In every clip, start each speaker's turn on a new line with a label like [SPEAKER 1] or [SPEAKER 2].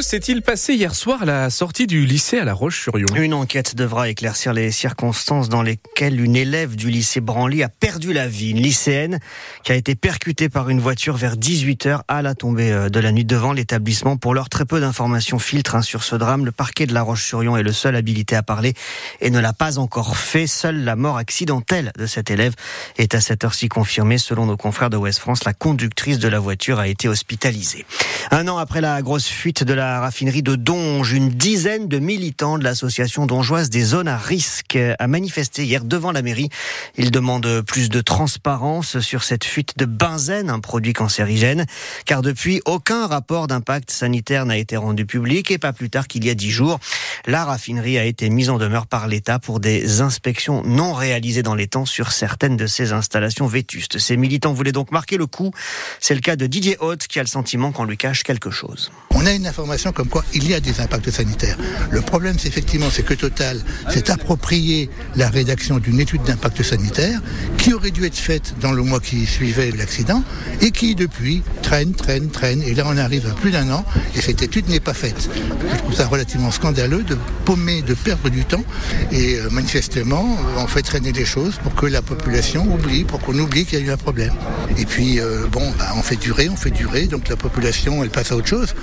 [SPEAKER 1] S'est-il passé hier soir à la sortie du lycée à La Roche-sur-Yon?
[SPEAKER 2] Une enquête devra éclaircir les circonstances dans lesquelles une élève du lycée Branly a perdu la vie. Une lycéenne qui a été percutée par une voiture vers 18h à la tombée euh, de la nuit devant l'établissement. Pour l'heure, très peu d'informations filtrent hein, sur ce drame. Le parquet de La Roche-sur-Yon est le seul habilité à parler et ne l'a pas encore fait. Seule la mort accidentelle de cette élève est à cette heure-ci confirmée. Selon nos confrères de Ouest France, la conductrice de la voiture a été hospitalisée. Un an après la grosse fuite de la raffinerie de Donge, une dizaine de militants de l'association dongeoise des zones à risque a manifesté hier devant la mairie. Ils demandent plus de transparence sur cette fuite de benzène, un produit cancérigène, car depuis aucun rapport d'impact sanitaire n'a été rendu public et pas plus tard qu'il y a dix jours, la raffinerie a été mise en demeure par l'État pour des inspections non réalisées dans les temps sur certaines de ces installations vétustes. Ces militants voulaient donc marquer le coup. C'est le cas de Didier Haute qui a le sentiment qu'on lui cache quelque chose.
[SPEAKER 3] On a une information comme quoi il y a des impacts sanitaires. Le problème, c'est effectivement, c'est que Total s'est approprié la rédaction d'une étude d'impact sanitaire qui aurait dû être faite dans le mois qui suivait l'accident et qui, depuis, traîne, traîne, traîne. Et là, on arrive à plus d'un an et cette étude n'est pas faite. Je trouve ça relativement scandaleux de paumer, de perdre du temps. Et euh, manifestement, on fait traîner les choses pour que la population oublie, pour qu'on oublie qu'il y a eu un problème. Et puis, euh, bon, bah, on fait durer, on fait durer, donc la population, elle passe à autre chose.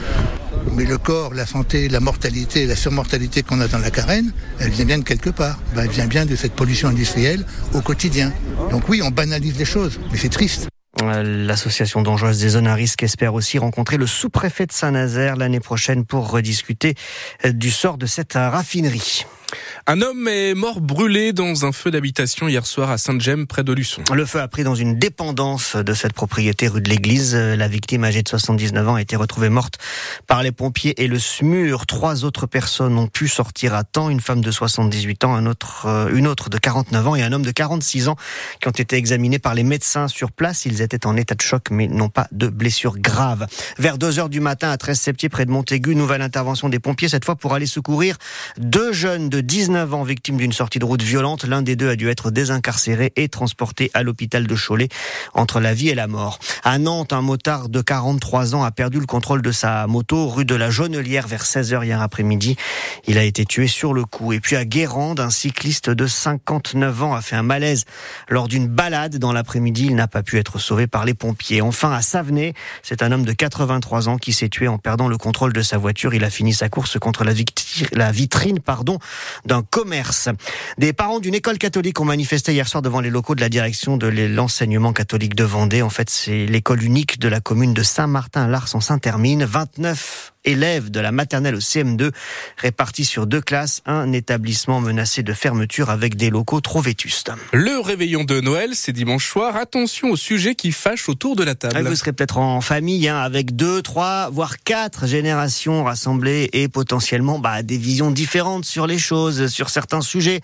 [SPEAKER 3] Mais le corps, la santé, la mortalité, la surmortalité qu'on a dans la carène, elle vient bien de quelque part. Ben, elle vient bien de cette pollution industrielle au quotidien. Donc oui, on banalise les choses, mais c'est triste.
[SPEAKER 2] L'association dangereuse des zones à risque espère aussi rencontrer le sous-préfet de Saint-Nazaire l'année prochaine pour rediscuter du sort de cette raffinerie.
[SPEAKER 1] Un homme est mort brûlé dans un feu d'habitation hier soir à Sainte-Gemme, près de Luçon.
[SPEAKER 2] Le feu a pris dans une dépendance de cette propriété rue de l'Église. La victime, âgée de 79 ans, a été retrouvée morte par les pompiers et le SMUR. Trois autres personnes ont pu sortir à temps. Une femme de 78 ans, un autre, euh, une autre de 49 ans et un homme de 46 ans qui ont été examinés par les médecins sur place. Ils étaient en état de choc, mais n'ont pas de blessures graves. Vers 2 heures du matin, à 13 septier, près de Montaigu, nouvelle intervention des pompiers, cette fois pour aller secourir deux jeunes de 19 ans victimes d'une sortie de route violente. L'un des deux a dû être désincarcéré et transporté à l'hôpital de Cholet entre la vie et la mort. À Nantes, un motard de 43 ans a perdu le contrôle de sa moto rue de la Jaunelière vers 16h hier après-midi. Il a été tué sur le coup. Et puis à Guérande, un cycliste de 59 ans a fait un malaise lors d'une balade dans l'après-midi. Il n'a pas pu être sauvé par les pompiers. Enfin, à Savenay, c'est un homme de 83 ans qui s'est tué en perdant le contrôle de sa voiture. Il a fini sa course contre la, la vitrine pardon, d'un commerce. Des parents d'une école catholique ont manifesté hier soir devant les locaux de la direction de l'enseignement catholique de Vendée. En fait, c'est l'école unique de la commune de Saint-Martin-Lars en Saint-Termine. 29 élèves de la maternelle au CM2 répartis sur deux classes, un établissement menacé de fermeture avec des locaux trop vétustes.
[SPEAKER 1] Le réveillon de Noël, c'est dimanche soir. Attention au sujet qui fâche autour de la table.
[SPEAKER 2] Vous serez peut-être en famille hein, avec deux, trois, voire quatre générations rassemblées et potentiellement bah, des visions différentes sur les choses, sur certains sujets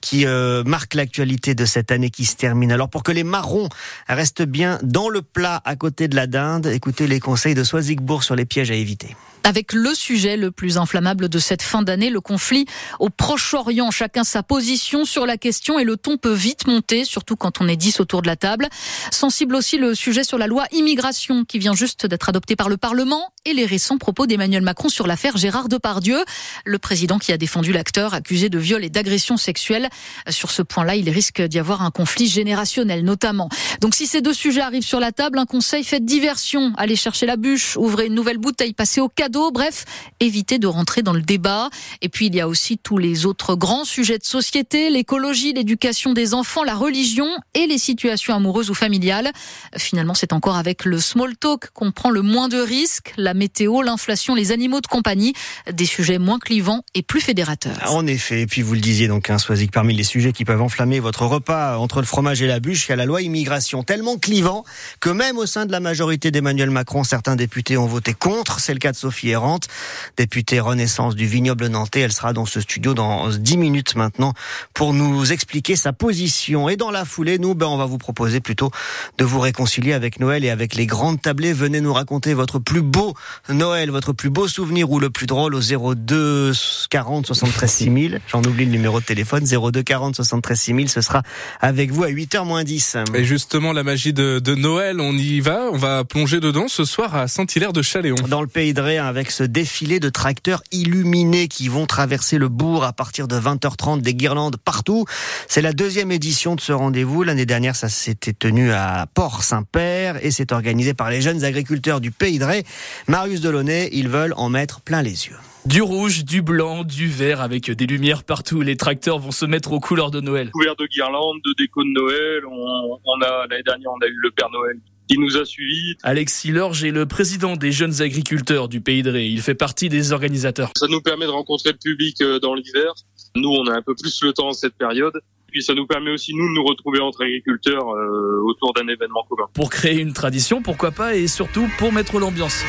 [SPEAKER 2] qui euh, marquent l'actualité de cette année qui se termine. Alors pour que les marrons restent bien dans le plat à côté de la dinde, écoutez les conseils de Soisigbourg sur les pièges à éviter
[SPEAKER 4] avec le sujet le plus inflammable de cette fin d'année, le conflit au Proche-Orient. Chacun sa position sur la question et le ton peut vite monter, surtout quand on est 10 autour de la table. Sensible aussi le sujet sur la loi immigration qui vient juste d'être adoptée par le Parlement et les récents propos d'Emmanuel Macron sur l'affaire Gérard Depardieu, le président qui a défendu l'acteur accusé de viol et d'agression sexuelle. Sur ce point-là, il risque d'y avoir un conflit générationnel notamment. Donc si ces deux sujets arrivent sur la table, un conseil, faites diversion, allez chercher la bûche, ouvrez une nouvelle bouteille, passez au cadeau Bref, éviter de rentrer dans le débat. Et puis, il y a aussi tous les autres grands sujets de société, l'écologie, l'éducation des enfants, la religion et les situations amoureuses ou familiales. Finalement, c'est encore avec le small talk qu'on prend le moins de risques. La météo, l'inflation, les animaux de compagnie, des sujets moins clivants et plus fédérateurs.
[SPEAKER 2] En effet, et puis vous le disiez donc, hein, Soisic, parmi les sujets qui peuvent enflammer votre repas entre le fromage et la bûche, il y a la loi immigration, tellement clivant que même au sein de la majorité d'Emmanuel Macron, certains députés ont voté contre. C'est le cas de Sophie Errante, députée Renaissance du vignoble nantais. Elle sera dans ce studio dans 10 minutes maintenant pour nous expliquer sa position. Et dans la foulée, nous, ben, on va vous proposer plutôt de vous réconcilier avec Noël et avec les grandes tablées. Venez nous raconter votre plus beau Noël, votre plus beau souvenir ou le plus drôle au 02 40 73 6000. J'en oublie le numéro de téléphone. 02 40 73 6000. Ce sera avec vous à 8h moins 10.
[SPEAKER 1] Et justement, la magie de, de Noël, on y va. On va plonger dedans ce soir à Saint-Hilaire de Chaléon.
[SPEAKER 2] Dans le pays de Ré, avec ce défilé de tracteurs illuminés qui vont traverser le bourg à partir de 20h30, des guirlandes partout. C'est la deuxième édition de ce rendez-vous. L'année dernière, ça s'était tenu à Port-Saint-Père et c'est organisé par les jeunes agriculteurs du Pays de Ré. Marius Delaunay, ils veulent en mettre plein les yeux.
[SPEAKER 5] Du rouge, du blanc, du vert avec des lumières partout. Les tracteurs vont se mettre aux couleurs de Noël.
[SPEAKER 6] Couvert de guirlandes, de déco de Noël. On, on a l'année dernière, on a eu le Père Noël qui nous a suivis.
[SPEAKER 5] Alexis Lorge est le président des jeunes agriculteurs du Pays de Ré. Il fait partie des organisateurs.
[SPEAKER 6] Ça nous permet de rencontrer le public euh, dans l'hiver. Nous, on a un peu plus le temps en cette période. Puis ça nous permet aussi, nous, de nous retrouver entre agriculteurs euh, autour d'un événement commun.
[SPEAKER 5] Pour créer une tradition, pourquoi pas, et surtout pour mettre l'ambiance.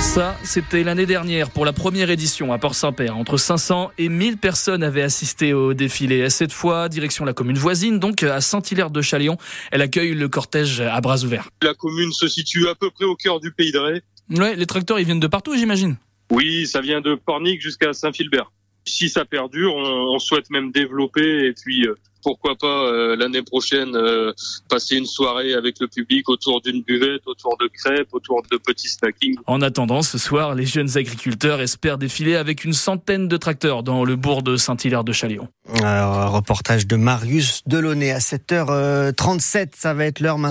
[SPEAKER 5] Ça, c'était l'année dernière pour la première édition à Port-Saint-Père. Entre 500 et 1000 personnes avaient assisté au défilé. Cette fois, direction la commune voisine, donc à Saint-Hilaire-de-Chaléon. Elle accueille le cortège à bras ouverts.
[SPEAKER 6] La commune se situe à peu près au cœur du Pays de Ré.
[SPEAKER 5] Ouais, les tracteurs, ils viennent de partout, j'imagine.
[SPEAKER 6] Oui, ça vient de Pornic jusqu'à Saint-Philbert. Si ça perdure, on, on, souhaite même développer et puis euh, pourquoi pas euh, l'année prochaine euh, passer une soirée avec le public autour d'une buvette, autour de crêpes, autour de petits snackings.
[SPEAKER 5] En attendant, ce soir, les jeunes agriculteurs espèrent défiler avec une centaine de tracteurs dans le bourg de Saint-Hilaire-de-Chaléon.
[SPEAKER 2] reportage de Marius Delaunay à 7h37, ça va être l'heure